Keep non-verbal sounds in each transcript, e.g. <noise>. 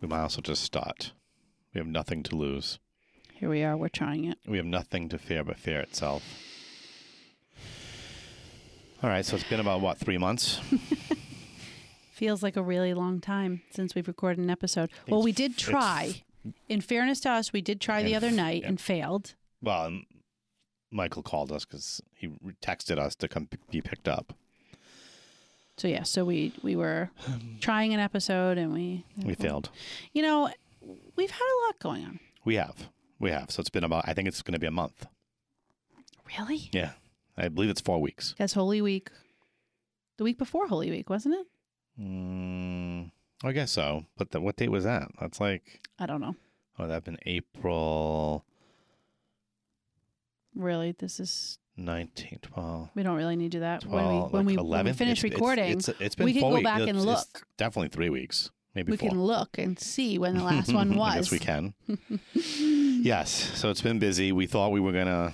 We might also just start. We have nothing to lose. Here we are. We're trying it. We have nothing to fear but fear itself. All right, so it's been about what three months? <laughs> Feels like a really long time since we've recorded an episode. Well, we did try. In fairness to us, we did try the other night yeah. and failed. Well, um, Michael called us because he texted us to come p- be picked up. So yeah, so we we were <sighs> trying an episode and we We failed. You know, we've had a lot going on. We have. We have. So it's been about. I think it's going to be a month. Really? Yeah, I believe it's four weeks. That's Holy Week. The week before Holy Week, wasn't it? Mm, I guess so. But the, what date was that? That's like. I don't know. Oh, that'd been April Really, this is nineteenth. Well, we don't really need to do that. when we 12, when like we, when we finish It's- it's- recording, it's, it's been we can go weeks. back and look. it's definitely three weeks, maybe we four. can look and see when the <laughs> last one was. yes, we can. <laughs> yes. So it's been busy. We thought we were gonna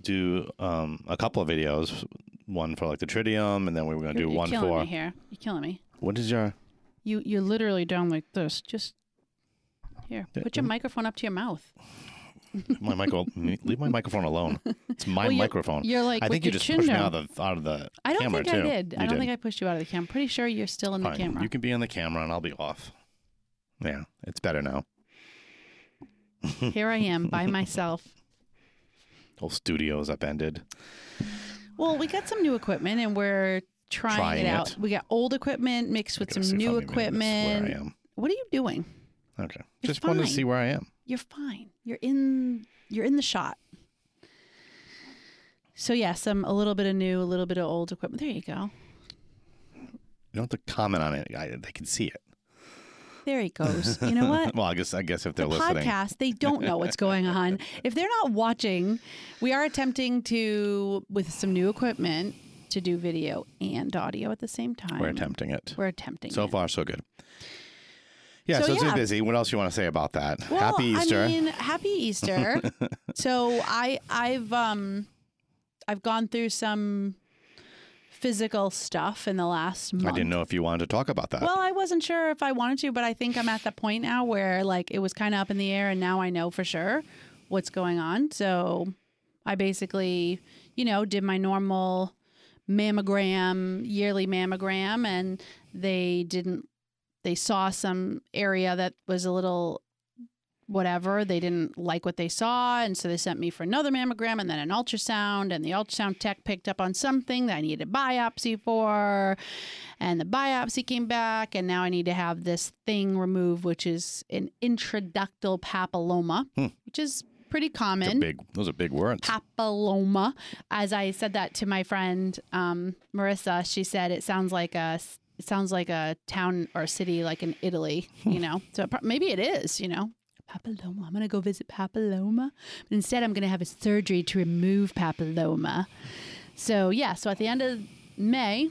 do um, a couple of videos, one for like the Triduum, and then we were gonna You're, do you're one killing for me here. You're killing me. what is your You you're literally down like this. Just here, put your mm. microphone up to your mouth. My micro? leave my microphone alone. It's my Well, you're- microphone. You're like I think you just pushed me out of the out of the I don't camera think too. I did. You I don't did. think I pushed you out of the camera. I'm Pretty sure you're still in Fine. the camera. You can be on the camera and I'll be off. Yeah, it's better now. Here I am by <laughs> myself. Whole studio's upended. Well, we got some new equipment and we're trying, Trying it out. it. We got old equipment mixed with some new I'm even in this, Where I equipment. am. What are you doing? Okay. You're Just wanted to see where I am. You're fine. You're in you're in the shot. So yeah, some a little bit of new, a little bit of old equipment. There you go. You don't have to comment on it. I, they can see it. There he goes. You know <laughs> what? Well, I guess I guess if they're the listening, podcast, they don't know what's going on. <laughs> If they're not watching, we are attempting to, with some new equipment, to do video and audio at the same time. we're attempting it. We're attempting. So it. far, so good. Yeah, So, so, it's yeah. been busy. What else you want to say about that? Well, Happy Easter. I mean, happy Easter. <laughs> so I I've um I've gone through some physical stuff in the last month. I didn't know if you wanted to talk about that. Well, I wasn't sure if I wanted to, but I think I'm at the point now where like it was kind of up in the air, and now I know for sure what's going on. So I basically, you know, did my normal mammogram, yearly mammogram, and they didn't. They saw some area that was a little whatever. They didn't like what they saw. And so they sent me for another mammogram and then an ultrasound. And the ultrasound tech picked up on something that I needed a biopsy for. And the biopsy came back. And now I need to have this thing removed, which is an intraductal papilloma, Hmm. which is pretty common. big. Those are big words. Papilloma. As I said that to my friend um, Marissa, she said it sounds like a it sounds like a town or a city like in Italy, <laughs> you know. so pro- maybe it is, you know. Papilloma. I'm gonna go visit papilloma, but instead I'm gonna have a surgery to remove papilloma. So yeah. So at the end of May,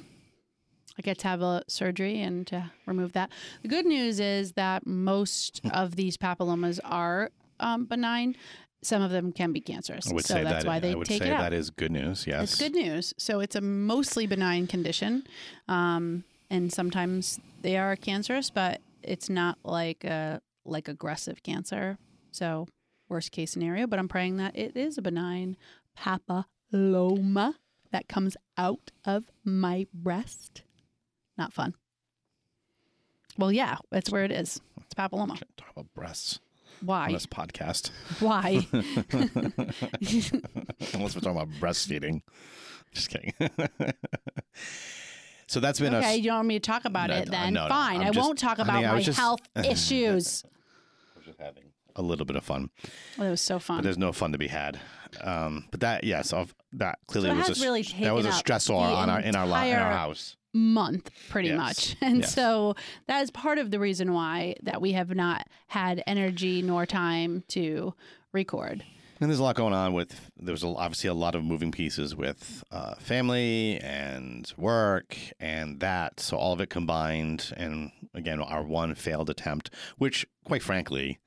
I get to have a surgery and to remove that. The good news is that most <laughs> of these papillomas are um, benign. Some of them can be cancerous. I would so say that's that. why they I would take say it out. that is good news. Yes. It's good news. So it's a mostly benign condition, um, and sometimes they are cancerous, but it's not like a like aggressive cancer. So worst case scenario, but I'm praying that it is a benign papilloma that comes out of my breast. Not fun. Well, yeah, that's where it is. It's papilloma. Talk about breasts on Why? this podcast. Why? <laughs> <laughs> Unless we're talking about breastfeeding. Just kidding. <laughs> so that's been okay, a. you don't want me to talk about No, it then? no, no. Fine. I'm I just- won't talk about I my was just- health <laughs> issues. just having a little bit of fun, Oh, that was so fun. but fun. there's no fun to be had. Um, but that, yes, of that clearly So was has a, really that was a stressor on our in our li- in our house. month pretty Yes. much <laughs> and Yes. so that is part of the reason why that we have not had energy nor time to record And there's a lot going on with there's obviously a lot of moving pieces with uh, family and work and that. So all of it combined, and again, our one failed attempt, which quite frankly,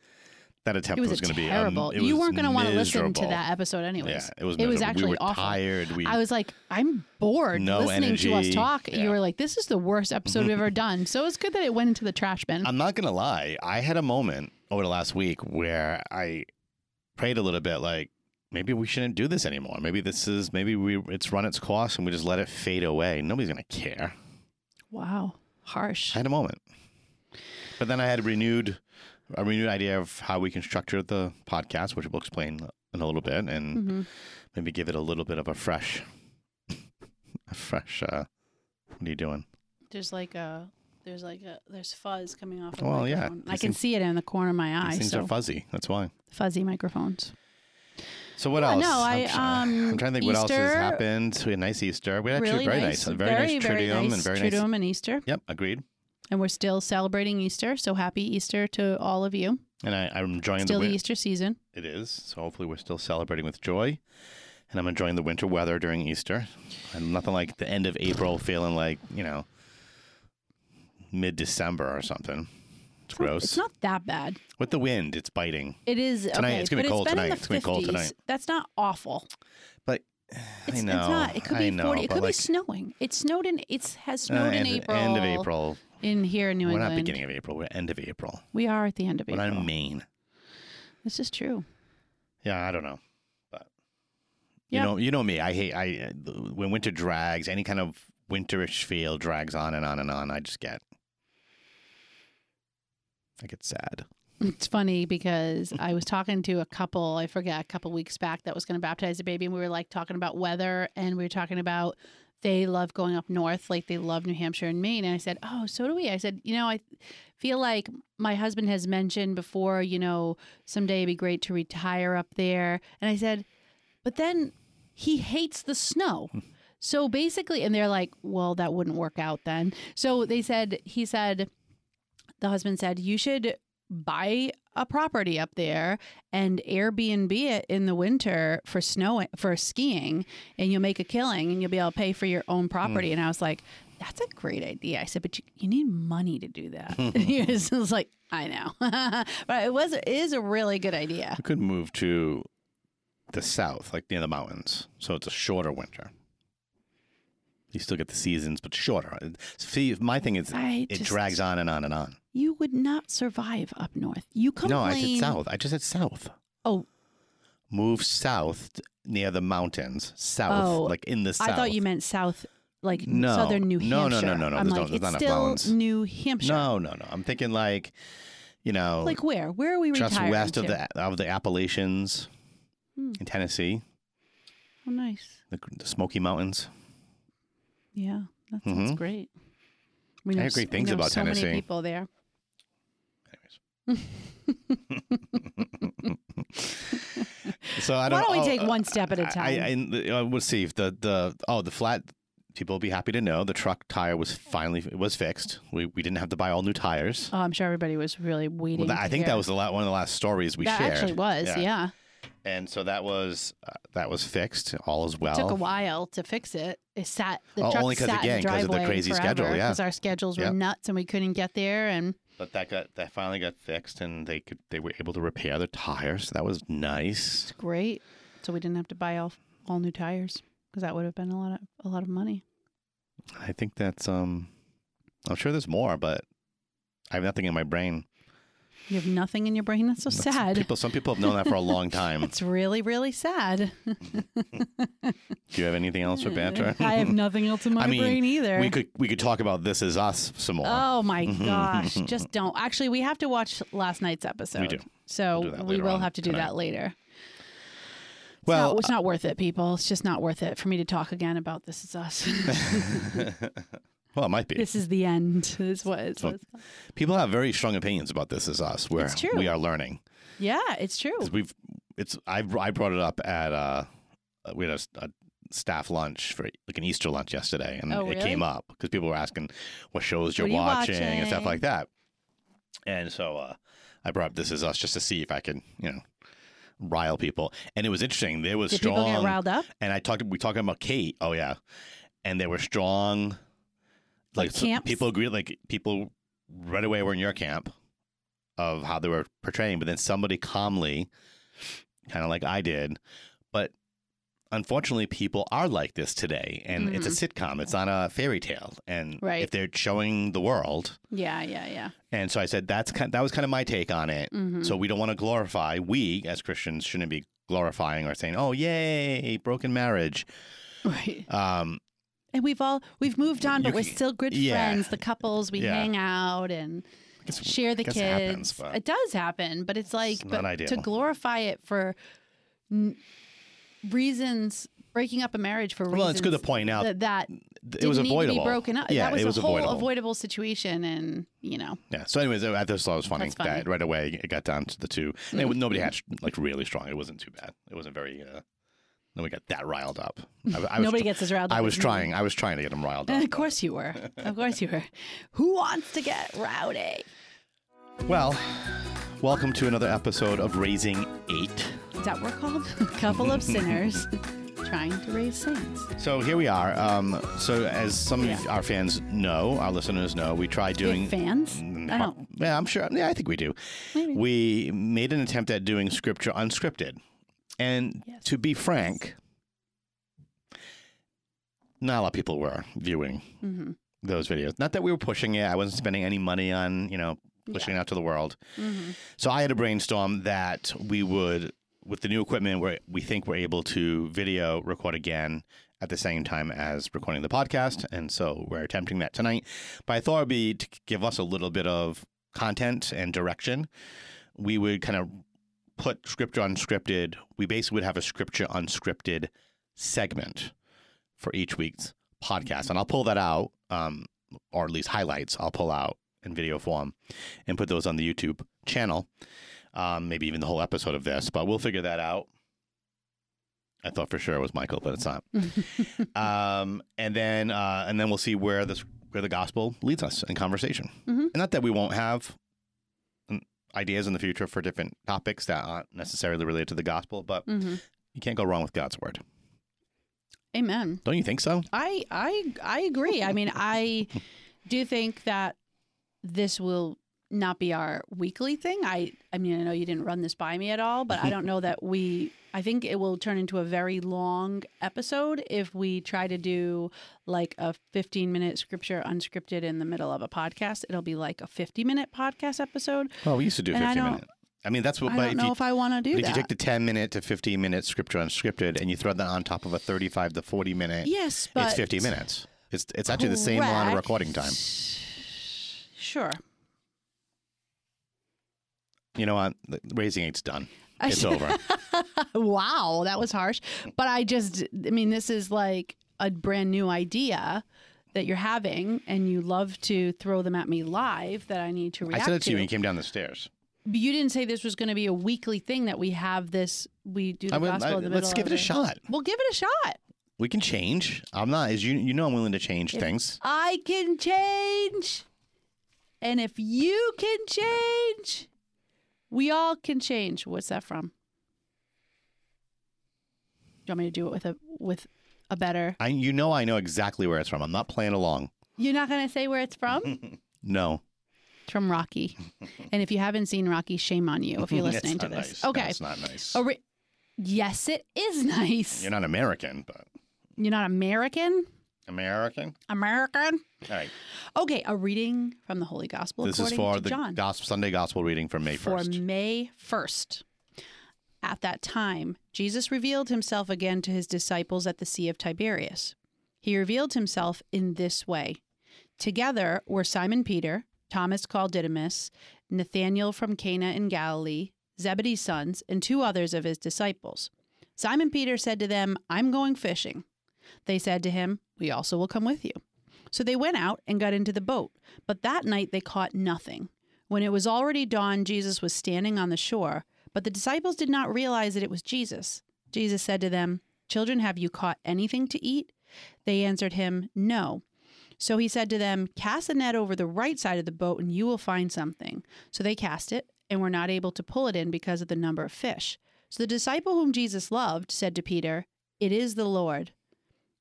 that attempt It was, was, going to be terrible. um, you weren't going to want to listen to that episode anyways. Yeah, it was. It was actually we were awful. tired. We I was like, I'm bored No listening to us talk. Yeah. You were like, this is the worst episode we've ever <laughs> done. So it's good that it went into the trash bin. I'm not gonna lie. I had a moment over the last week where I prayed a little bit, like maybe we shouldn't do this anymore. Maybe this is maybe we it's run its course and we just let it fade away. Nobody's gonna care. wow, harsh. I had a moment, but then I had a renewed a renewed idea of how we can structure the podcast, which we'll explain in a little bit, and hmm maybe give it a little bit of a fresh, <laughs> a fresh. uh What are you doing? There's like a there's like a there's fuzz coming off. Of Well, yeah. I can things- see it in the corner of my eye. These things So are fuzzy. That's why. fuzzy microphones. So what Yeah, else? no, I, I'm, um, I'm trying to think what else has Easter- happened. We had a nice Easter. We had actually really very nice, nice, very, nice very Triduum nice and very Triduum nice. and Easter, Yep, agreed. and we're still celebrating Easter. So happy Easter to all of you. And I, I'm enjoying Still the the Easter season. It is. So hopefully we're still celebrating with joy. And I'm enjoying the winter weather during Easter. And nothing like the end of April feeling like, you know, mid December or something. It's gross. It's not that bad. With the wind, it's biting. It is Tonight, okay, it's gonna be cold it's tonight. It's gonna be cold tonight. That's not awful. But It's, I know. it's not. It could be know, 40. It could like, be snowing. It snowed in. It has uh, snowed in April. end of April. in here in New we're England. not beginning of April. We're end of April. We are at the end of We're April. not in Maine. This is true. Yeah, I don't know, but you know, you know me. I hate I uh, when winter drags. Any kind of winterish feel drags on and on and on. I just get, I get sad. It's funny because I was talking to a couple, I forget, a couple weeks back that was going to baptize a baby, and we were like talking about weather, and we were talking about they love going up north, like they love New Hampshire and Maine. And I said, Oh, so do we. I said, You know, I feel like my husband has mentioned before, you know, someday it'd be great to retire up there. And I said, But then he hates the snow. Hmm. So basically, and they're like, well, that wouldn't work out then. So they said, he said, the husband said, you should buy a property up there and Airbnb it in the winter for snow for skiing, and you'll make a killing and you'll be able to pay for your own property. Hmm. And I was like, that's a great idea. I said, but you, you need money to do that. <laughs> <laughs> he was, was like, I know, <laughs> but it was it is a really good idea. We could move to the south, like near the mountains, so it's a shorter winter. You still get the seasons, but shorter. See, my thing is, I it just- drags on and on and on. You would not survive up north. You complain. No, I said south. I just said south. Oh, Move south near the mountains, south, Oh, like in the south. I thought you meant south, like No. southern New Hampshire. No, no, no, no, no. I'm There's no- like, there's it's still mountains. New Hampshire. No, no, no. I'm thinking like, you know, Like where? Where are we just west of the of the Appalachians Hmm. in Tennessee, Oh, nice. the, the Smoky Mountains. Yeah, that sounds Mhm. great. We I know hear great things about so Tennessee. many people there. <laughs> So I don't. don't we oh, take uh, one step at a time? I, uh, we'll see if the the oh the flat. People will be happy to know the truck tire was finally it was fixed. We we didn't have to buy all new tires. Oh, I'm sure everybody was really waiting. Well, that- I think that was the la- one of the last stories we shared. that shared. actually was. Yeah. And so that was uh, that was fixed. All is well. It took a while to fix it. It sat. The Oh, truck only sat again, in of the driveway crazy schedule, yeah. because our schedules were Yep. nuts and we couldn't get there. And But that got that finally got fixed, and they could they were able to repair the tires. That was nice. it's great. So we didn't have to buy all all new tires because that would have been a lot of a lot of money. I think that's um. I'm sure there's more, but I have nothing in my brain. You have nothing in your brain. That's so That's- sad. People, some people have known that for a long time. <laughs> It's really, really sad. <laughs> Do you have anything else for banter? <laughs> I have nothing else in my I mean, brain either. We could we could talk about this as us some more. Oh my mm-hmm. gosh! Just don't. Actually, we have to watch last night's episode. do. So We'll do we will have to do tonight. that later. It's well, not, it's uh, not worth it, people. It's just not worth it for me to talk again about this is us. Well, it might be. this is the end. <laughs> Is what it's. Well, People have very strong opinions about this is us. Where we are learning. yeah, it's true. we've it's I I brought it up at uh we had a, a staff lunch for like an Easter lunch yesterday, and Oh, it came up because people were asking what shows you're What you watching, and stuff like that. And so uh, I brought up This Is Us just to see if I could you know rile people, and it was interesting. There was Did strong, people get riled up? and I talked we talking about Kate. Oh yeah, and there were strong Like so people agree like people right away were in your camp of how they were portraying, but then somebody calmly, kind of like I did, but unfortunately, people are like this today, and it's a sitcom. It's not a fairy tale, and Mm-hmm. Right. if they're showing the world, Yeah, yeah, yeah. and so I said that's kind that was kind of my take on it. Mhm. So we don't want to glorify. We as Christians shouldn't be glorifying or saying, "Oh, yay, broken marriage." <laughs> Right. Um, And we've all we've moved on, but You we're can- still good yeah. friends. The couples we Yeah. hang out and guess- share the guess kids. it happens, but- it does happen, but it's like not but ideal. to glorify it for n- reasons breaking up a marriage for reasons well, it's good to point out that, that it was didn't need avoidable. to be broken up. Yeah, that was it a was whole avoidable. avoidable situation, and you know, Yeah. So, anyways, I just thought it was funny, That's funny. that right away it got down to the two. And it, nobody had like really strong. It wasn't too bad. It wasn't very. Uh, nobody got that riled up. I, I was, nobody gets as riled up. I was trying. I was trying to get them riled up. <laughs> Of course you were. Of course you were. Who wants to get rowdy? Well, welcome to another episode of Raising Eight. Is that what we're called? A <laughs> couple of sinners <laughs> trying to raise saints. So here we are. Um, so as some of our fans know, our listeners know, we tried doing. fans? Mm, I don't. Yeah, I'm sure. Yeah, I think we do. Maybe. We made an attempt at doing scripture unscripted. And Yes. to be frank, not a lot of people were viewing hmm those videos. Not that we were pushing it. I wasn't spending any money on, you know, pushing it out to the world. hmm So I had a brainstorm that we would, with the new equipment, where we think we're able to video record again at the same time as recording the podcast, and so we're attempting that tonight. But I thought it'd be to give us a little bit of content and direction. We would kind of put scripture unscripted. We basically would have a scripture unscripted segment for each week's podcast, and I'll pull that out, um, or at least highlights. I'll pull out in video form and put those on the YouTube channel. Um, maybe even the whole episode of this, but we'll figure that out. I thought for sure it was Michael, but it's not. <laughs> um, and then uh, and then we'll see where this where the gospel leads us in conversation. Mhm. And not that we won't have ideas in the future for different topics that aren't necessarily related to the gospel, but hmm you can't go wrong with God's word. Amen. Don't you think so? I I I agree. I mean, I <laughs> do think that this will not be our weekly thing. I I mean, I know you didn't run this by me at all, but I don't know <laughs> that we I think it will turn into a very long episode if we try to do like a 15 minute scripture unscripted in the middle of a podcast. It'll be like a 50 minute podcast episode. Well, we used to do And I 15 don't- minutes. I mean, that's what. I but don't if know you, if I want to do if that. you take the 10 minute to 15 minute scripture unscripted and you throw that on top of a 35 to 40 minute, yes, but it's 50 minutes. It's it's actually the same amount of recording time. Sure. You know what? Raising eight's done. It's over. <laughs> wow, that was harsh. But I just, I mean, this is like a brand new idea that you're having, and you love to throw them at me live that I need to react. I said it to you when you came down the stairs. But you didn't say this was going to be a weekly thing that we have this. We do the I would- gospel I- in the let's give it a shot. We'll give it a shot. We can change. I'm not, as you you know, I'm willing to change things. I can change, and if you can change, we all can change. What's that from? Do you want me to do it with a with a better? I you know I know exactly where it's from. I'm not playing along. You're not going to say where it's from? <laughs> No. It's from Rocky. <laughs> and if you haven't seen Rocky, shame on you if you're <laughs> listening to this. nice. Okay. That's not nice. Ori- yes, it is nice. You're not American, but You're not American? American. American? All right. Okay, a reading from the Holy Gospel This is for the John. gospel, Sunday gospel reading from May first. for 1st. May 1st. At that time, Jesus revealed himself again to his disciples at the Sea of Tiberias. He revealed himself in this way. Together were Simon Peter, Thomas called Didymus, Nathanael from Cana in Galilee, Zebedee's sons, and two others of his disciples. Simon Peter said to them, I'm going fishing. They said to him, We also will come with you. So they went out and got into the boat, but that night they caught nothing. When it was already dawn, Jesus was standing on the shore, but the disciples did not realize that it was Jesus. Jesus said to them, Children, have you caught anything to eat? They answered him, No. So he said to them, Cast a net over the right side of the boat, and you will find something. So they cast it, and were not able to pull it in because of the number of fish. So the disciple whom Jesus loved said to Peter, It is the Lord.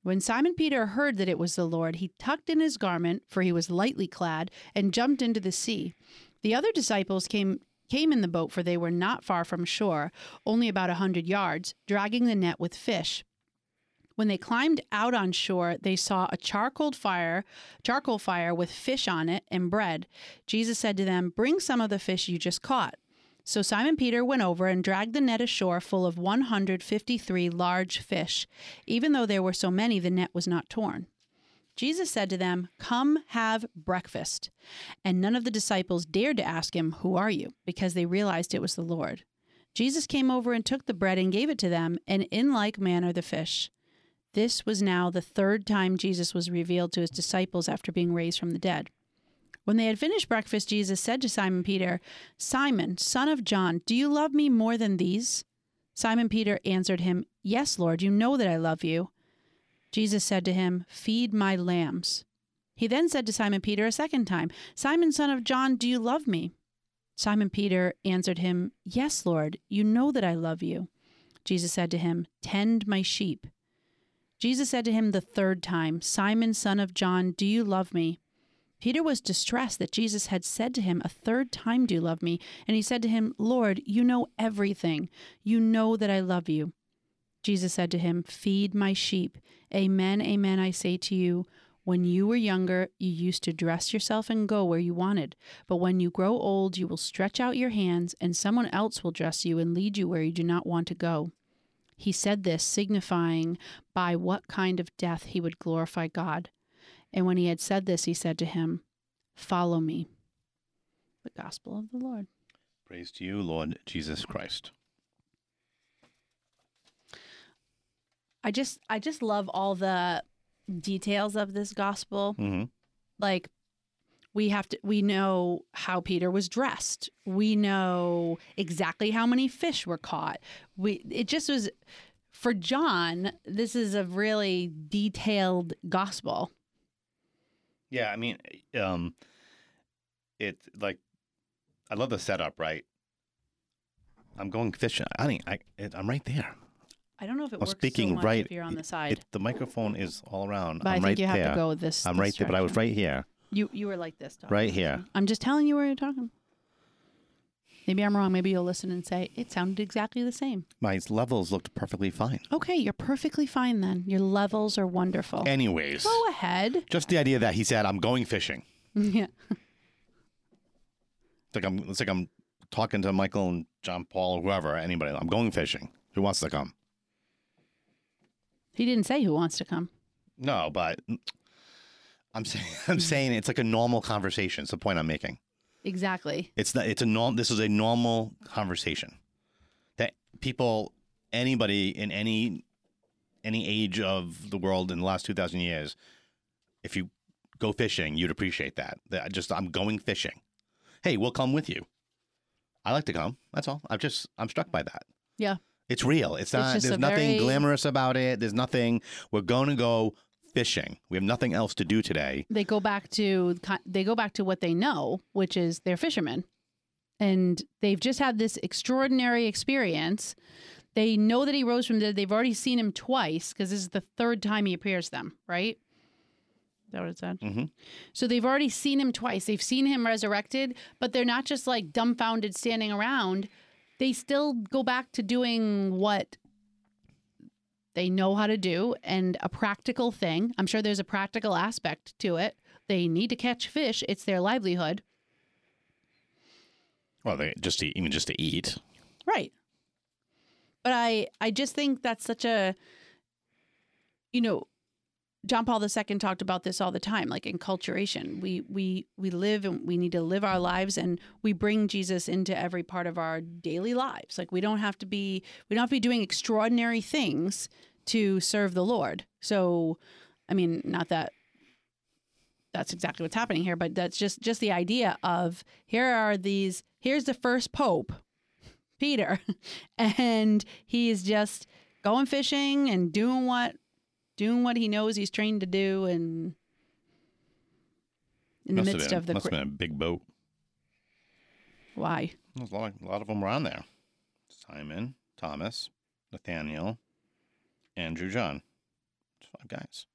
When Simon Peter heard that it was the Lord, he tucked in his garment, for he was lightly clad, and jumped into the sea. The other disciples came came in the boat for they were not far from shore, only about a hundred yards, dragging the net with fish. When they climbed out on shore, they saw a charcoal fire, charcoal fire with fish on it and bread. Jesus said to them, "Bring some of the fish you just caught." So Simon Peter went over and dragged the net ashore full of 153 large fish. Even though there were so many, the net was not torn. Jesus said to them, Come have breakfast. And none of the disciples dared to ask him, Who are you? because they realized it was the Lord. Jesus came over and took the bread and gave it to them, and in like manner the fish. This was now the third time Jesus was revealed to his disciples after being raised from the dead. When they had finished breakfast, Jesus said to Simon Peter, Simon, son of John, do you love me more than these? Simon Peter answered him, Yes, Lord, you know that I love you. Jesus said to him, Feed my lambs. He then said to Simon Peter a second time, Simon, son of John, do you love me? Simon Peter answered him, Yes, Lord, you know that I love you. Jesus said to him, Tend my sheep. Jesus said to him the third time, Simon, son of John, do you love me? Peter was distressed that Jesus had said to him a third time, Do you love me? And he said to him, Lord, you know everything. You know that I love you. Jesus said to him, Feed my sheep. Amen, amen, I say to you. When you were younger, you used to dress yourself and go where you wanted. But when you grow old, you will stretch out your hands, and someone else will dress you and lead you where you do not want to go. He said this, signifying by what kind of death he would glorify God. And when he had said this, he said to him, Follow me. The Gospel of the Lord. Praise to you, Lord Jesus Christ. I just I just love all the details of this gospel. hmm Like we have to we know how Peter was dressed. We know exactly how many fish were caught. We it just was for John, this is a really detailed gospel. Yeah, I mean, um, it's like I love the setup, right? I'm going fishing. I mean, I it, I'm right there. I don't know if it I'm works speaking so much right. if you're on the side. It, the microphone is all around. but i I'm think right you have there. to go this. I'm this right there, but I was direction. right here, You you were like this. Tom. right here. I'm just telling you where you're talking. Maybe I'm wrong. Maybe you'll listen and say it sounded exactly the same. My levels looked perfectly fine. Okay, you're perfectly fine then. Your levels are wonderful. Anyways, Go ahead. just the idea that he said, "I'm going fishing." <laughs> yeah. It's like I'm. It's like I'm talking to Michael and John Paul or whoever, anybody. I'm going fishing. Who wants to come? He didn't say who wants to come. No, but I'm saying <laughs> I'm saying it's like a normal conversation. It's the point I'm making. Exactly. It's not, it's a norm. This is a normal conversation that people, anybody in any any age of the world in the last two thousand years, if you go fishing, you'd appreciate that. That just I'm going fishing. Hey, we'll come with you. I like to come. That's all. I'm just I'm struck by that. Yeah. It's real. It's not. just there's nothing very- glamorous about it. There's nothing. We're going to go fishing. We have nothing else to do today. They go back to they go back to what they know, which is they're fishermen. And they've just had this extraordinary experience. They know that he rose from the dead. They've already seen him twice because this is the third time he appears to them, right? Is that what it said? Mhm. So they've already seen him twice. They've seen him resurrected, but they're not just like dumbfounded standing around. They still go back to doing what they know how to do and a practical thing. I'm sure there's a practical aspect to it. They need to catch fish, it's their livelihood. Well, they just to, even just to eat. Right. But I I just think that's such a you know John Paul II talked about this all the time like inculturation. We we we live and we need to live our lives and we bring Jesus into every part of our daily lives. Like we don't have to be we don't have to be doing extraordinary things to serve the Lord. So I mean not that that's exactly what's happening here, but that's just just the idea of here are these here's the first pope Peter, <laughs> and he's just going fishing and doing what doing what he knows he's trained to do, and in the Must midst been- of the must have been a big boat. why There's a lot, a lot of them were on there. Simon, Thomas, Nathaniel, Andrew, John. It's five guys. It's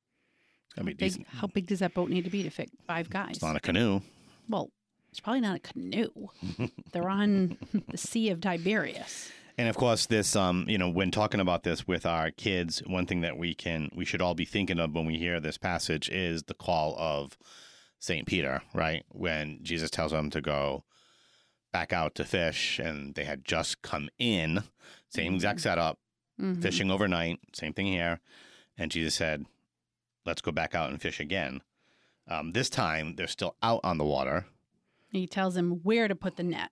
how gotta be big, decent. how big does that boat need to be to fit five guys? It's not a canoe. well, It's probably not a canoe. <laughs> They're on the Sea of Tiberias. And of course, this, um, you know, when talking about this with our kids, one thing that we can, we should all be thinking of when we hear this passage is the call of Saint Peter, right? When Jesus tells them to go back out to fish, and they had just come in, same exact setup, Mhm. fishing overnight, same thing here, and Jesus said, "Let's go back out and fish again." Um, this time, they're still out on the water. He tells them where to put the net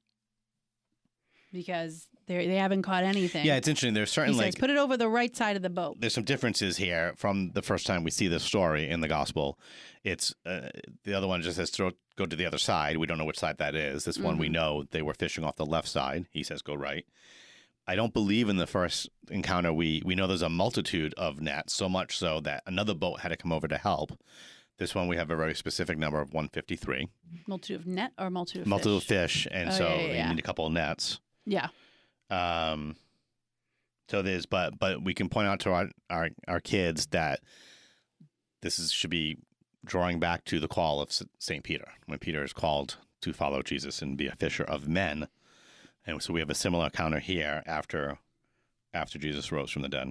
because they they haven't caught anything. Yeah, it's interesting. There's certain he certain says put it over the right side of the boat. there's some differences here from the first time we see this story in the gospel. It's uh, the other one just says throw go to the other side. We don't know which side that is. This one we Mhm. know they were fishing off the left side. He says go right. I don't believe in the first encounter we we know there's a multitude of nets, so much so that another boat had to come over to help. This one we have a very specific number of 153. Multitude of net or multitude of Multitude of fish? and Oh, so yeah, yeah, you yeah. need a couple of nets. Yeah. Um, so there's, but but we can point out to our our, our kids that this is should be drawing back to the call of Saint Peter when Peter is called to follow Jesus and be a fisher of men, and so we have a similar counter here after after Jesus rose from the dead.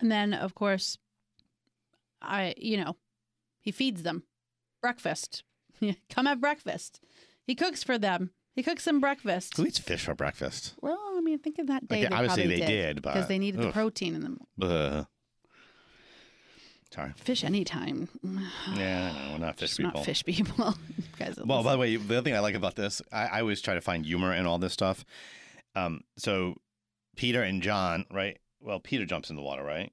And then of course I you know, he feeds them breakfast. <laughs> Come have breakfast. He cooks for them. He cooks them breakfast. Who eats fish for breakfast? Well, I mean, think of that day. Like, they obviously probably they did, but because they needed the protein in them. Ugh. Sorry. Fish anytime. Yeah, know, we're not fish Just people. not fish people. <laughs> Guys, Well, by the way, the other thing I like about this, I, I always try to find humor in all this stuff. Um, so Peter and John, right? Well, Peter jumps in the water, right?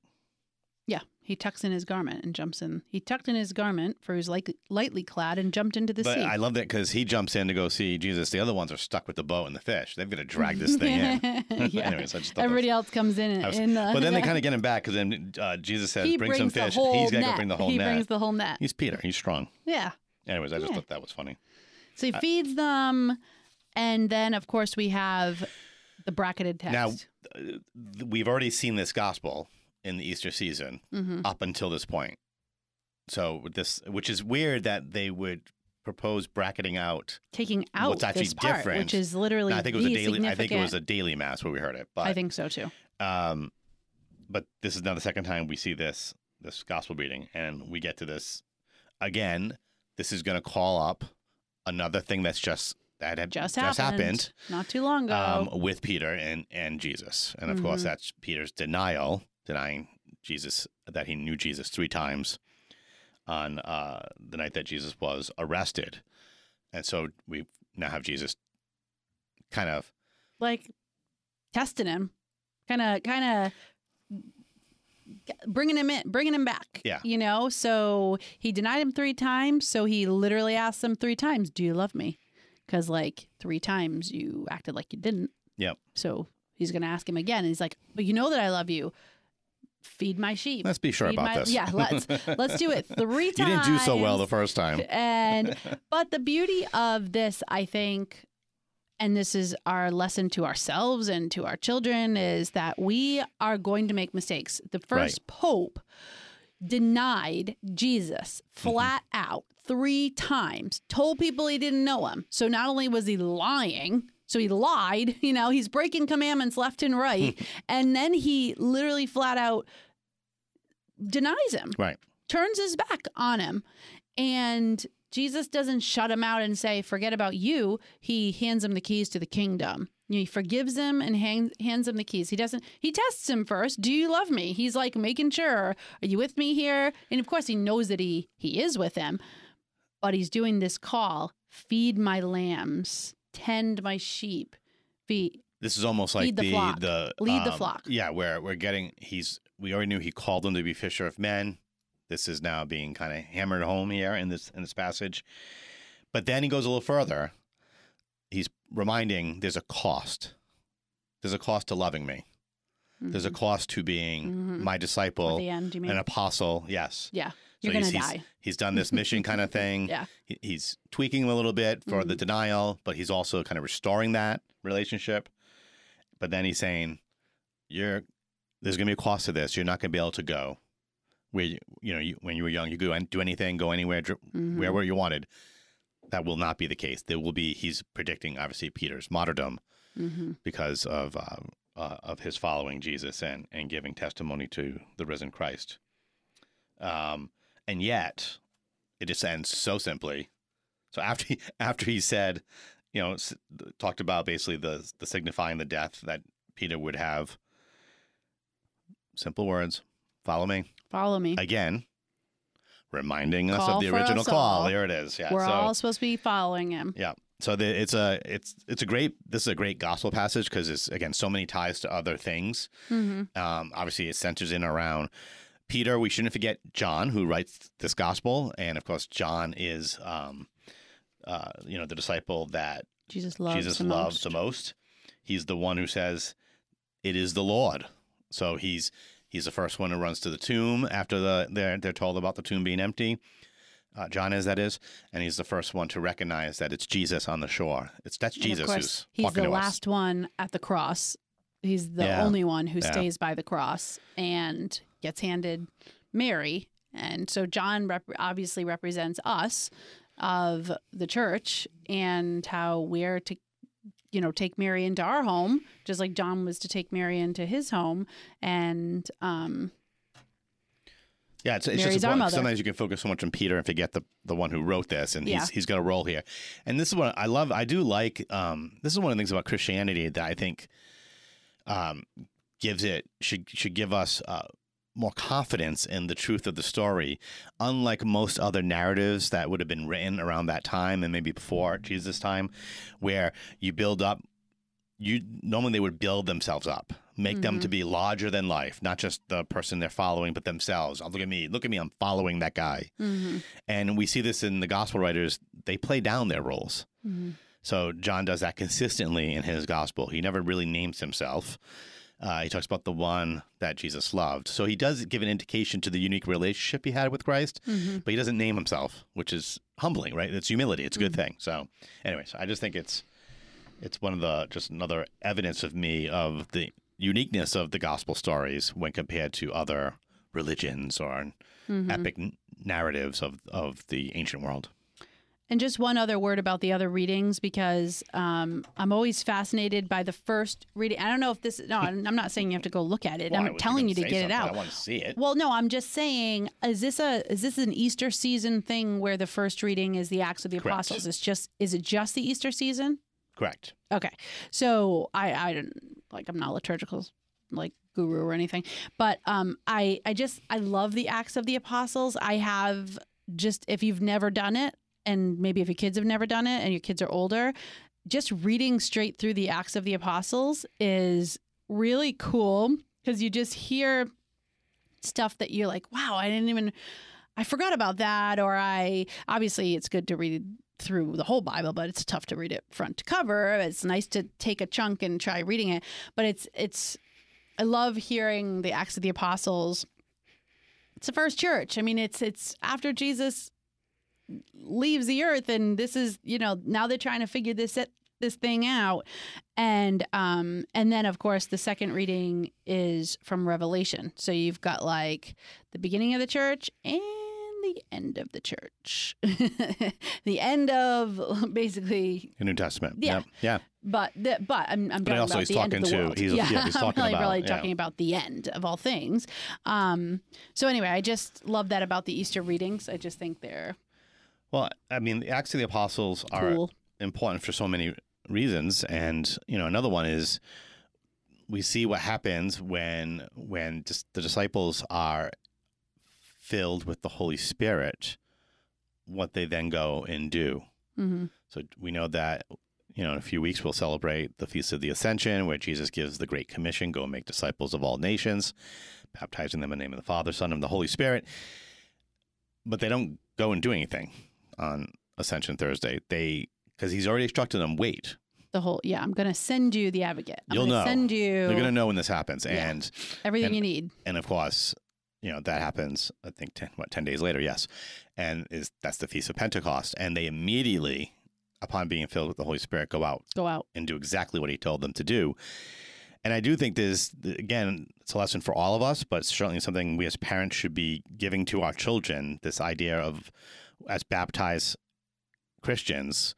He tucks in his garment and jumps in. He tucked in his garment for his like, lightly clad and jumped into the but sea. I love that because he jumps in to go see Jesus. The other ones are stuck with the boat and the fish. They've got to drag this thing in. <laughs> yeah. <laughs> Anyways, I just Everybody else comes in. Was- in the, But then they <laughs> kind of get him back because then uh, Jesus says, he "Bring some fish." He's got to bring the whole he net. brings the whole net. He's Peter. He's strong. Yeah. Anyways, I just Yeah. thought that was funny. So he feeds them, and then of course we have the bracketed text. Now, we've already seen this gospel in the Easter season hmm up until this point. So this, which is weird that they would propose bracketing out. taking out What's actually this part, different- which is literally I think it was a daily. I think it was a daily mass where we heard it. But I think so too. um, but this is now the second time we see this this gospel reading, and we get to this again. This is going to call up another thing that's just that had Just, just happened, happened not too long ago. um, with Peter and and Jesus, and of course Mhm. that's Peter's denial, denying Jesus that he knew Jesus three times on uh, the night that Jesus was arrested, and so we now have Jesus kind of like testing him, kind of, kind of bringing him in, bringing him back. Yeah. you know. So he denied him three times. So he literally asked him three times, "Do you love me?" Because like three times you acted like you didn't. Yep. So he's gonna ask him again, and he's like, "But you know that I love you. Feed my sheep." let's be sure Feed about my- this. Yeah, let's <laughs> let's do it three times. you didn't do so well the first time. and <laughs> but the beauty of this i think and this is our lesson to ourselves and to our children is that we are going to make mistakes the first pope denied jesus Mm-hmm. flat out three times told people he didn't know him so not only was he lying so he lied <laughs> you know he's breaking commandments left and right hmm. and then he literally flat out denies him Right. turns his back on him. And Jesus doesn't shut him out and say, forget about you. He hands him the keys to the kingdom. He forgives him and hands, hands him the keys. He doesn't, he tests him first. Do you love me? He's like making sure, are you with me here? And of course, he knows that he, he is with him, but he's doing this call feed my lambs, tend my sheep, feed. This is almost like the the flock. the Lead the um, flock. Yeah, where we're getting he's we already knew he called them to be fisher of men. This is now being kind of hammered home here in this in this passage. But then he goes a little further. He's reminding there's a cost. There's a cost to loving me. There's a cost to being Mhm. my disciple, end, an apostle. Yes. yeah. You're going he's, die. He's done this mission kind of <laughs> thing. Yeah. He- He's tweaking him a little bit for Mm-hmm. the denial, but he's also kind of restoring that relationship. But then he's saying, "You're there's going to be a cost to this. You're not going to be able to go where you, you know you, when you were young. You could do anything, go anywhere, dr- Mhm. wherever you wanted. that will not be the case. There will be. He's predicting obviously Peter's martyrdom hmm because of uh, uh, of his following Jesus and and giving testimony to the risen Christ. Um, and yet, it just ends so simply. So after he <laughs> after he said, you know, s- talked about basically the the signifying the death that Peter would have. Simple words. Follow me Follow me. again, reminding us Call of the original call. all. There it is. Yeah. We're so, all supposed to be following him. yeah. So the, it's a it's it's a great this is a great gospel passage because it's again so many ties to other things. hmm Um, obviously, it centers in around Peter. We shouldn't forget John, who writes this gospel, and of course, John is um, uh, you know the disciple that Jesus loves Jesus the loves most. the most. He's the one who says, "It is the Lord." So he's he's the first one who runs to the tomb after the they're they're told about the tomb being empty. Uh, John is that is, and he's the first one to recognize that it's Jesus on the shore. It's that's And Jesus course, who's he's the to us. last one at the cross. He's the Yeah. only one who Yeah. stays by the cross and gets handed Mary. And so John rep- obviously represents us of the church and how we're to you know take Mary into our home just like John was to take Mary into his home and um Yeah, it's, it's Mary's just Sometimes you can focus so much on Peter and forget the the one who wrote this, and Yeah. he's he's got a role here. And this is what I love. I do like. Um, this is one of the things about Christianity that I think um, gives it should should give us uh, more confidence in the truth of the story. Unlike most other narratives that would have been written around that time and maybe before Jesus' time, where you build up. You normally they would build themselves up, make them to be larger than life, not just the person they're following, but themselves. Oh, look at me, look at me, I'm following that guy. mhm, And we see this in the gospel writers, they play down their roles. mhm. So John does that consistently in his gospel. He never really names himself. Uh, he talks about the one that Jesus loved. So he does give an indication to the unique relationship he had with Christ, Mhm. but he doesn't name himself, which is humbling, right? It's humility. It's a good thing. So, anyways, I just think it's it's one of the just another evidence of me of the uniqueness of the gospel stories when compared to other religions or Mhm. epic n- narratives of of the ancient world. And just one other word about the other readings because um, I'm always fascinated by the first reading. I don't know if this. No, I'm not saying you have to go look at it. Why? I'm telling you to get it out. I want to see it. Well, no, I'm just saying, is this a is this an Easter season thing where the first reading is the Acts of the Correct. Apostles? It's just is it just the Easter season? Correct. Okay, so I I don't like I'm not liturgical like guru or anything, but um I I just I love the Acts of the Apostles. I have just if you've never done it, and maybe if your kids have never done it and your kids are older, just reading straight through the Acts of the Apostles is really cool because you just hear stuff that you're like, wow, I didn't even, I forgot about that. Or I, obviously, it's good to read through the whole Bible, but it's tough to read it front to cover. It's nice to take a chunk and try reading it. But it's, it's, I love hearing the Acts of the Apostles. It's the first church. I mean, it's, it's after Jesus leaves the earth and this is, you know, now they're trying to figure this this thing out and um and then of course the second reading is from revelation so you've got like the beginning of the church and the end of the church <laughs> the end of <laughs> basically The New Testament. Yeah. Yep. Yeah. but the, but I'm, I'm But talking also about he's the end of the to- world. he's- yeah, he's <laughs> I'm talking really, about- really yeah. talking about the end of all things. Um, so anyway, I just love that about the Easter readings. I just think they're Well, I mean, the Acts of the Apostles are cool. important for so many reasons, and you know, another one is we see what happens when when dis- the disciples are filled with the Holy Spirit, what they then go and do. hmm So we know that you know in a few weeks we'll celebrate the feast of the Ascension, where Jesus gives the Great Commission: "Go and make disciples of all nations, baptizing them in the name of the Father, Son, and the Holy Spirit." But they don't go and do anything on Ascension Thursday. They because he's already instructed them, wait. The whole yeah. I'm gonna send you the advocate. I'm You'll gonna know. Send you They're going to know when this happens, Yeah. and everything and- you need. and of course, you know that happens. I think ten what ten days later, yes, and is that's the feast of Pentecost, and they immediately, upon being filled with the Holy Spirit, go out Go out. and do exactly what he told them to do. And I do think there's, again, it's a lesson for all of us, but certainly something we as parents should be giving to our children this idea of, as baptized Christians,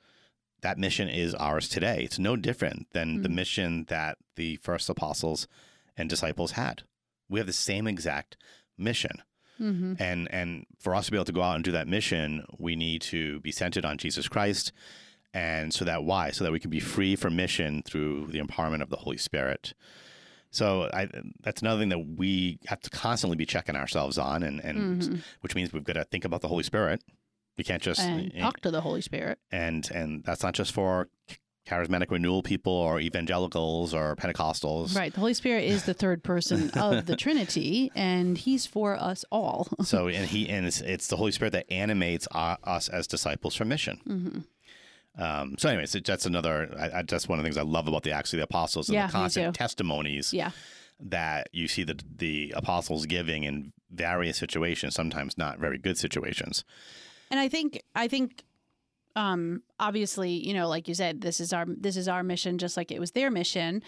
that mission is ours today. It's no different than the Mhm. mission that the first apostles and disciples had. We have the same exact mission. hmm And and for us to be able to go out and do that mission, we need to be centered on Jesus Christ. And so that why? So that we can be free for mission through the empowerment of the Holy Spirit. So I, that's another thing that we have to constantly be checking ourselves on, and, and Mhm. which means we've got to think about the Holy Spirit. We can't just and talk to the Holy Spirit. and and that's not just for charismatic renewal people or evangelicals or Pentecostals. Right. The Holy Spirit is the third person <laughs> of the Trinity, and He's for us all. <laughs> So and he and it's, it's the Holy Spirit that animates our, us as disciples for mission. hmm Um, so, anyways, it- that's another. I, I, that's one of the things I love about the Acts of the Apostles and Yeah, the constant testimonies Yeah. that you see the the apostles giving in various situations, sometimes not very good situations. And I think I think um obviously, you know, like you said, this is our this is our mission just like it was their mission.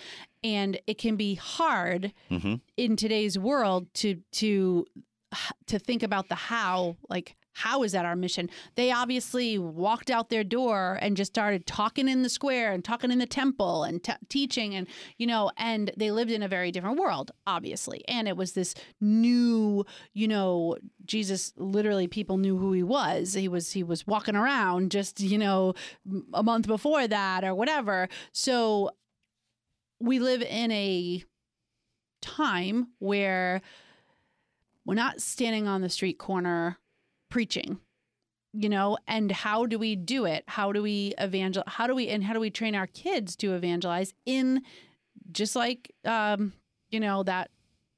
And it can be hard hmm in today's world to to to think about the how like how is that our mission? They obviously walked out their door and just started talking in the square and talking in the temple and t- teaching and you know and they lived in a very different world obviously. And it was this new you know jesus literally people knew who he was. He was he was walking around just you know a month before that or whatever. So we live in a time where we're not standing on the street corner preaching you know and how do we do it how do we evangel how do we and how do we train our kids to evangelize in just like um you know that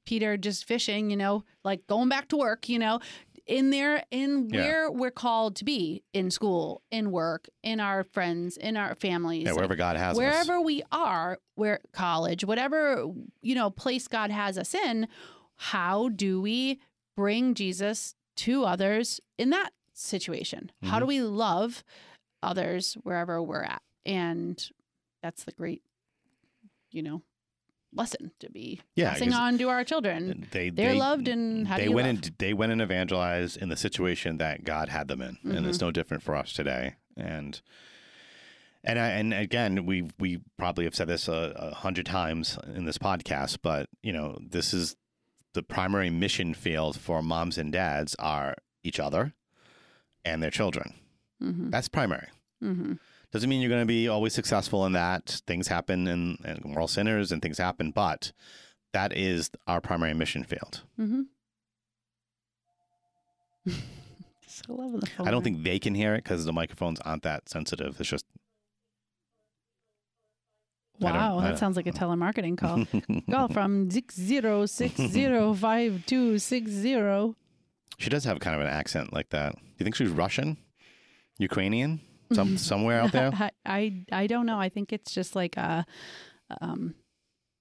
peter just fishing you know like going back to work you know in there in Yeah. where we're called to be in school in work in our friends in our families Yeah, wherever God has us. wherever we are where college whatever you know place god has us in how do we bring jesus to others in that situation how do we love others wherever we're at and that's the great you know lesson to be Yeah, passing on to our children They they're they, loved and how they went love? and they went and evangelized in the situation that God had them in, and it's Mm-hmm. no different for us today. And and I, and again, we we probably have said this a, a hundred times in this podcast, but you know, this is the primary mission field for moms and dads are each other and their children. Mhm, That's primary. mhm. Doesn't mean you're going to be always successful in that. Things happen, and, and we're all sinners, and things happen. But that is our primary mission field. Mm-hmm. <laughs> so loving the phone. I don't think they can hear it because the microphones aren't that sensitive. It's just Wow, that sounds like a telemarketing call. <laughs> call from six zero six zero five two six zero. she does have kind of an accent like that. Do you think she's Russian, Ukrainian, some <laughs> somewhere out there? I, I I don't know. I think it's just like a um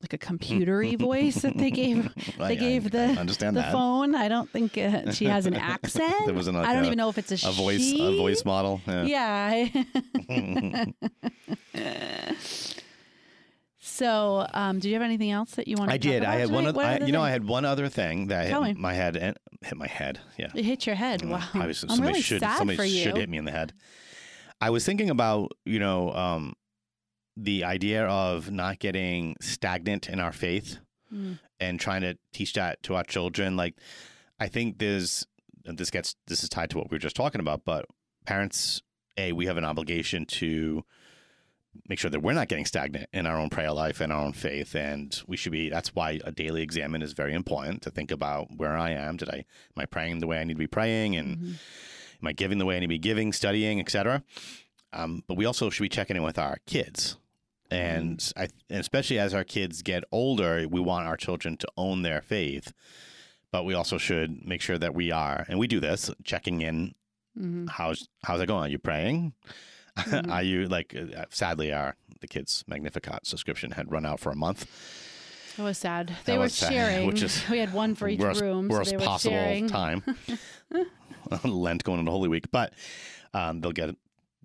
like a computery <laughs> voice that they gave they I- gave I the understand the that. phone. I don't think uh, she has an accent. There wasn't like I don't a- even know if it's a, A voice, a voice model. Yeah. Yeah. So, um, do you have anything else that you want to I did. I had one. Other, I, you know, I had one other thing that Tell hit me. my head and hit my head. Yeah. It hit your head. Wow. Probably I'm somebody really should sad somebody for you. should hit me in the head. I was thinking about you know um, the idea of not getting stagnant in our faith Mm. and trying to teach that to our children. Like I think there's and this gets this is tied to what we were just talking about, but parents, a we have an obligation to make sure that we're not getting stagnant in our own prayer life and our own faith and we should be that's why a daily examen is very important to think about where i am did i am i praying the way i need to be praying and Mhm. am i giving the way i need to be giving studying etc um, but we also should be checking in with our kids and I, and especially as our kids get older we want our children to own their faith but we also should make sure that we are and we do this checking in Mhm. how's how's it going? Are you praying? <laughs> Mhm. You like? Uh, sadly, our the kids' Magnificat subscription had run out for a month. It was sad. They were sad, <laughs> sharing. which is <laughs> we had one for each worst, room. worst so they possible sharing. time. Lent going into Holy Week, but um, they'll get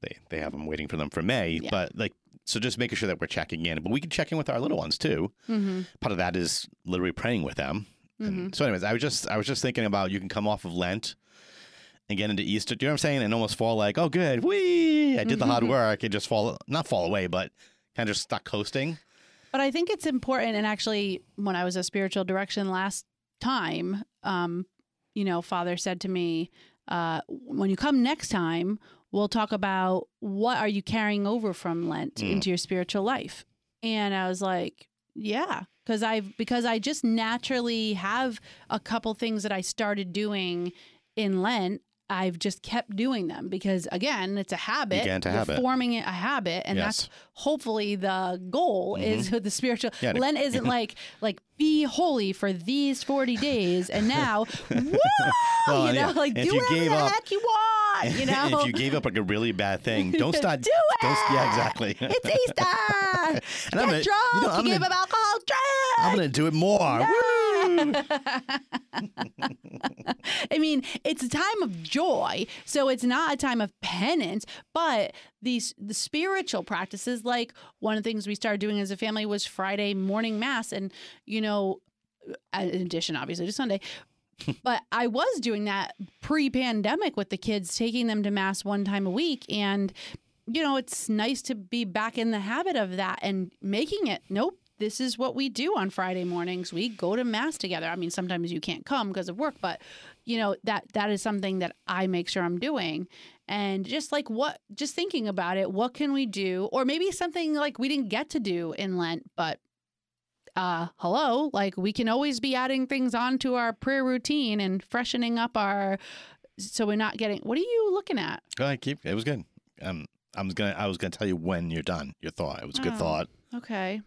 they they have them waiting for them for May. Yeah. But like so, just making sure that we're checking in. But we can check in with our little ones too. hmm Part of that is literally praying with them. hmm so, anyways, I was just I was just thinking about you can come off of Lent and get into Easter. Do you know what I'm saying? And almost fall like, oh, good, we I did the hard Mhm. work, and just fall, not fall away, but kind of just stuck coasting. But I think it's important. And actually, when I was a spiritual direction last time, um, you know, Father said to me, uh, when you come next time, we'll talk about what are you carrying over from Lent Mm. into your spiritual life. And I was like, yeah, because I've because I just naturally have a couple things that I started doing in Lent. I've just kept doing them because again, it's a habit. into You're habit. forming a habit, and that's hopefully the goal mm-hmm. is with the spiritual. Yeah, to- Lent <laughs> isn't like like be holy for these forty days, and now, <laughs> woo, <laughs> Well, you know, yeah. like do you whatever gave the up- heck you want, you know. if you gave up like a really bad thing, don't start. Do Don't, yeah, exactly. It's Easter. And Get I'm gonna- drunk. you know, I'm give gonna- up alcohol. Drink. I'm gonna do it more. Woo! <laughs> I mean, it's a time of joy, so it's not a time of penance. But these the spiritual practices, like one of the things we started doing as a family was Friday morning mass, and you know, uh, in addition, obviously to Sunday. <laughs> but I was doing that pre-pandemic with the kids, taking them to mass one time a week, and you know, it's nice to be back in the habit of that and making it. Nope. This is what we do on Friday mornings. We go to mass together. I mean, sometimes you can't come because of work, but you know that that is something that I make sure I'm doing. And just like what, just thinking about it, what can we do? Or maybe something like we didn't get to do in Lent, but uh, hello, like we can always be adding things onto our prayer routine and freshening up our, so we're not getting. What are you looking at? Go ahead, keep. It was good. Um, I was gonna. I was gonna tell you when you're done. Your thought. It was a good Oh. thought. Okay.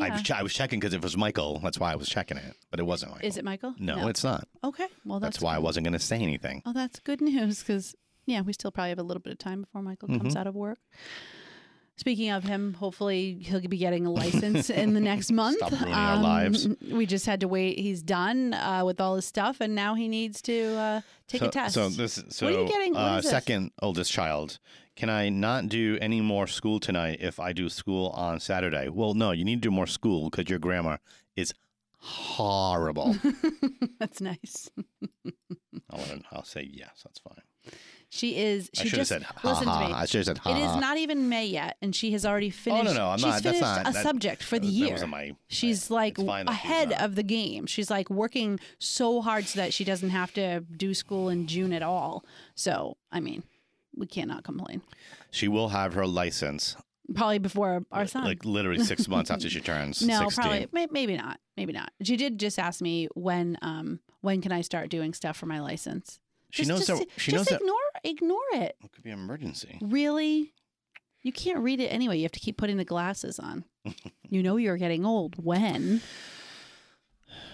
I, Yeah. was ch- I was checking because it was Michael. That's why I was checking it, but it wasn't Michael. Is it Michael? No, it's not. okay. Well, that's, That's, why I wasn't gonna say anything. Oh, that's good news because yeah, we still probably have a little bit of time before Michael comes Mhm. out of work. Speaking of him, hopefully he'll be getting a license in the next <laughs> month. Um, Stop ruining our lives. We just had to wait. He's done uh, with all his stuff, and now he needs to uh, take so, a test. So this. So What are you getting? Uh, second oldest child. Can I not do any more school tonight if I do school on Saturday? Well, no. You need to do more school because your grammar is horrible. <laughs> that's nice. <laughs> I'll, I'll say yes. That's fine. She is. I She should have just said ha listen ha. to me. I should have said ha It is not even May yet, and she has already finished. Oh, no, no, I'm she's not- that's finished not- a that- subject for the That year. wasn't my. She's like that she's ahead of the game. She's like working so hard so that she doesn't have to do school in June at all. So, I mean, we cannot complain. She will have her license Probably before our son. like literally six <laughs> months after she turns no, 16. probably may, maybe not. Maybe not. She did just ask me when um when can I start doing stuff for my license. She Just- knows just, that. She just knows that. ignore ignore it. It could be an emergency. Really? You can't read it anyway. You have to keep putting the glasses on. <laughs> you know you're getting old when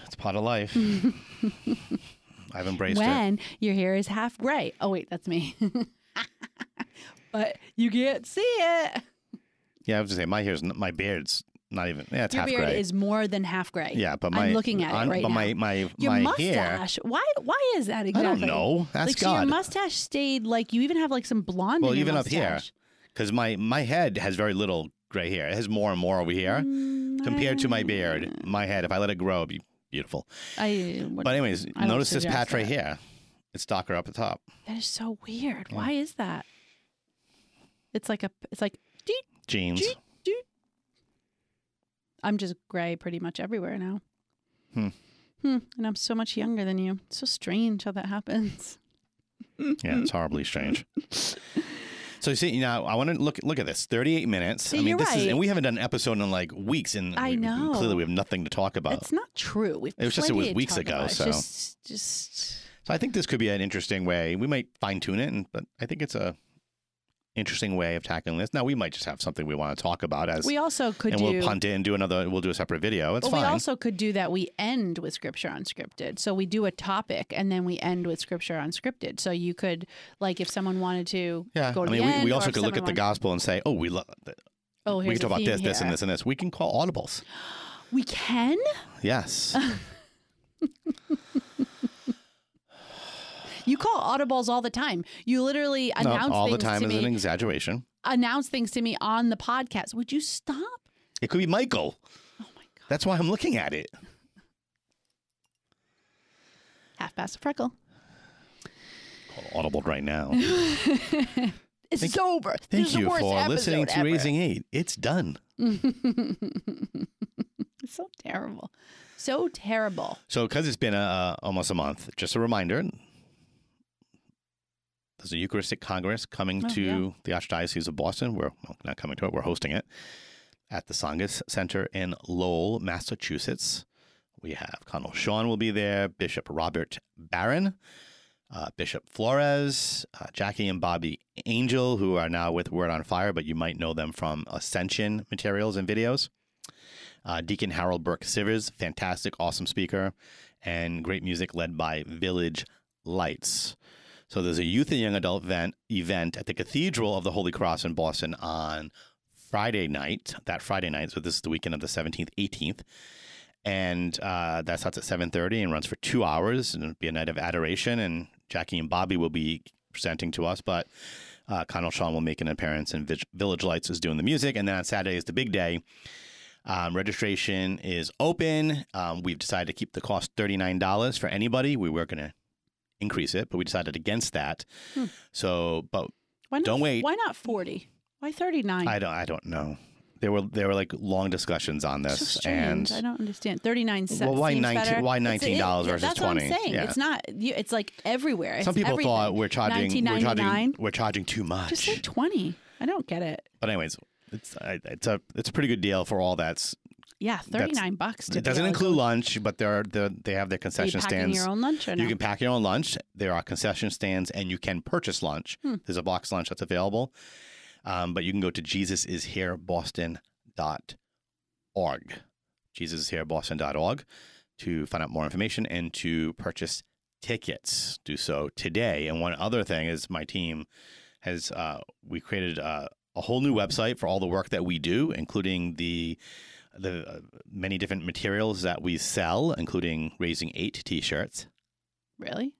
It's part of life. <laughs> I've embraced it. when your hair is half gray. Oh wait, that's me. <laughs> but you can't see it. Yeah, I was to say my hair's my beard's not even. Yeah, it's Your half beard gray. is more than half gray. yeah, but my I'm looking at on- it right but now. my my your my hair. mustache. Why? Why is that exactly? I don't know. Ask like so your mustache stayed like you even have like some blonde. Well, even up here. Because my my head has very little gray hair. It has more and more over here Mm, compared to my beard. My head, if I let it grow, it'd be beautiful. I, But anyways, I notice this patch right here. It's darker up the top. that is so weird. Yeah. Why is that? It's like a. It's like. doot, Jeans. I'm just gray pretty much everywhere now. Hmm. Hmm. And I'm so much younger than you. It's so strange how that happens. <laughs> Yeah, it's horribly strange. So you see, now I want to look look at this. Thirty-eight minutes. See, I mean, this is, and we haven't done an episode in like weeks, and I we- know. clearly we have nothing to talk about. It's not true. We've It was just- it was weeks ago. So- just, just So I think this could be an interesting way. We might fine tune it, and, but I think it's a interesting way of tackling this. Now we might just have something we want to talk about as, we also could and do. we'll punt and do another. We'll do a separate video. It's Well, we also could do that. We end with scripture unscripted. So we do a topic and then we end with scripture unscripted. So you could, like, if someone wanted to yeah, go to I mean, the we, end, we also could look at the gospel and say, oh, we love. Oh, We can talk about this, theme this, and this, and this. We can call audibles. <gasps> We can. Yes. <laughs> You call audibles all the time. You literally no, announce all the time to is an exaggeration. Announce things to me on the podcast. Would you stop? It could be Michael. Oh my god! That's why I'm looking at it. Half past a freckle. Call audible right now. <laughs> It's Thank- over. This Thank is the you for listening to ever. Raising Eight. It's done. It's <laughs> so terrible. So terrible. So, because it's been uh, almost a month, just a reminder there's a Eucharistic Congress coming Oh, to yeah. the Archdiocese of Boston. We're well, not coming to it, we're hosting it at the Tsongas Center in Lowell, Massachusetts. We have Cardinal Sean will be there, Bishop Robert Barron, uh, Bishop Flores, uh, Jackie and Bobby Angel, who are now with Word on Fire, but you might know them from Ascension materials and videos. Uh, Deacon Harold Burke Sivers, fantastic, awesome speaker, and great music led by Village Lights. So there's a youth and young adult event, event at the Cathedral of the Holy Cross in Boston on Friday night. That Friday night, so this is the weekend of the 17th, 18th, and uh, that starts at 7:30 and runs for two hours, and it'll be a night of adoration. And Jackie and Bobby will be presenting to us, but uh, Cardinal Sean will make an appearance, and Village Lights is doing the music. And then on Saturday is the big day. Um, registration is open. Um, we've decided to keep the cost $39 for anybody. We were going to increase it, but we decided against that. Hmm. So, but Why not, Don't wait. Why not 40? Why 39? I don't, I don't know. There were there were like long discussions on so this, strange. and I don't understand. 39 cents. Well, why seems 19 better. why $19 versus that's What 20? I'm saying. Yeah. It's not, you, it's like everywhere. some It's people thought we're charging we're charging we're charging too much. Just say 20. I don't get it. but anyways, it's I- it's a it's a pretty good deal for all that's. Yeah, 39 bucks. To It doesn't include lunch, but there are the they have their you concession packing stands. your own lunch or no? You can pack your own lunch. There are concession stands, and you can purchase lunch. Hmm. There's a box lunch that's available, um, but you can go to jesusishereboston.org. jesusishereboston.org to find out more information and to purchase tickets. Do so today. And one other thing is, my team has uh, we created uh, a whole new website for all the work that we do, including the the uh, many different materials that we sell, including raising eight t-shirts. really?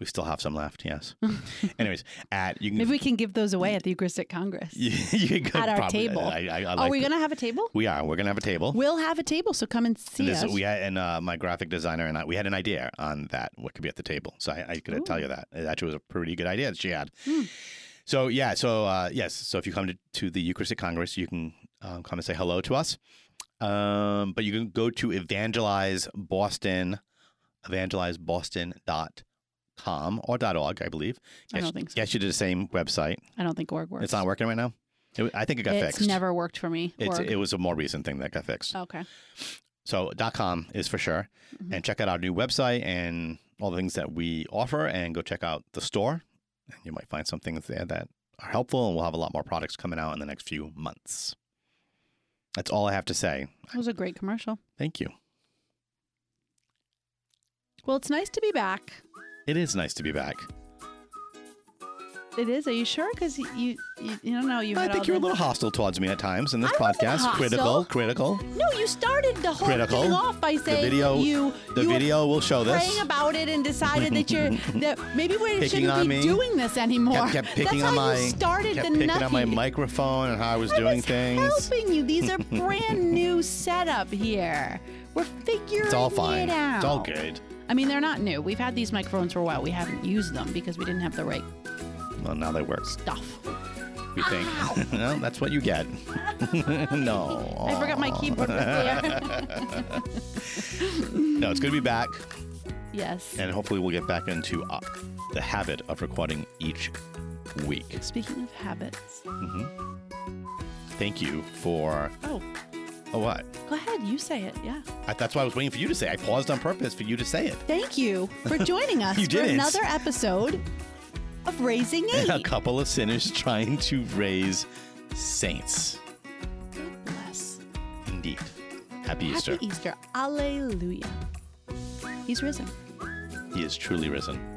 We still have some left, yes. <laughs> Anyways, at you can Maybe we can give those away at the Eucharistic Congress. you, <laughs> you can At our table. I, I, I Are like we going to have a table? We are. We're gonna have a table. We'll have a table, so come and see And this- us. we had, and uh, my graphic designer and I, we had an idea on that. What could be at the table? So I, I could Ooh. tell you that it actually was a pretty good idea that she had. Hmm. So yeah, so uh, yes, so if you come to, to the Eucharistic Congress, you can um, come and say hello to us. Um, but you can go to evangelize Boston, evangelizeboston.com or .org, I believe. I don't think so. Yes, you did the same website. I don't think org works. It's not working right now. It, I think it got It's fixed. It's never worked for me. It's, it was a more recent thing that got fixed. okay. So .com is for sure. Mhm. And check out our new website and all the things that we offer and go check out the store. And you might find some things there that are helpful and we'll have a lot more products coming out in the next few months. That's all I have to say. It was a great commercial. Thank you. Well, it's nice to be back. It is nice to be back. It is. Are you sure? Because you, you, you, don't know. You I think you're a little hostile towards me at times in this I wasn't podcast. hostile. Critical, critical. No, you started the whole Critical. thing off by saying video- you The you were video will show this. praying about it and decided that you're <laughs> that maybe we Picking shouldn't on be me. doing this anymore. Kept, kept picking That's on how my you started kept the picking on my microphone and how I was I doing was things. helping you. These are <laughs> brand new setup here. We're figuring It's all fine. it out. It's all good. I mean, they're not new. We've had these microphones for a while. We haven't used them because we didn't have the right Well, now they work. stuff. We think. <laughs> well, that's what you get. <laughs> no. I forgot my keyboard was there. <laughs> No, it's good to be back, yes. and hopefully we'll get back into uh, the habit of recording each week. Speaking of habits. Mm-hmm. Thank you for. Oh, Oh, what? go ahead. You say it. Yeah. I, that's why I was waiting for you to say. I paused on purpose for you to say it. Thank you for joining us You for didn't. another episode of Raising Eight. <laughs> A couple of sinners trying to raise saints. God bless. Indeed. Happy Easter. Happy Easter. Alleluia. He's risen. He is truly risen.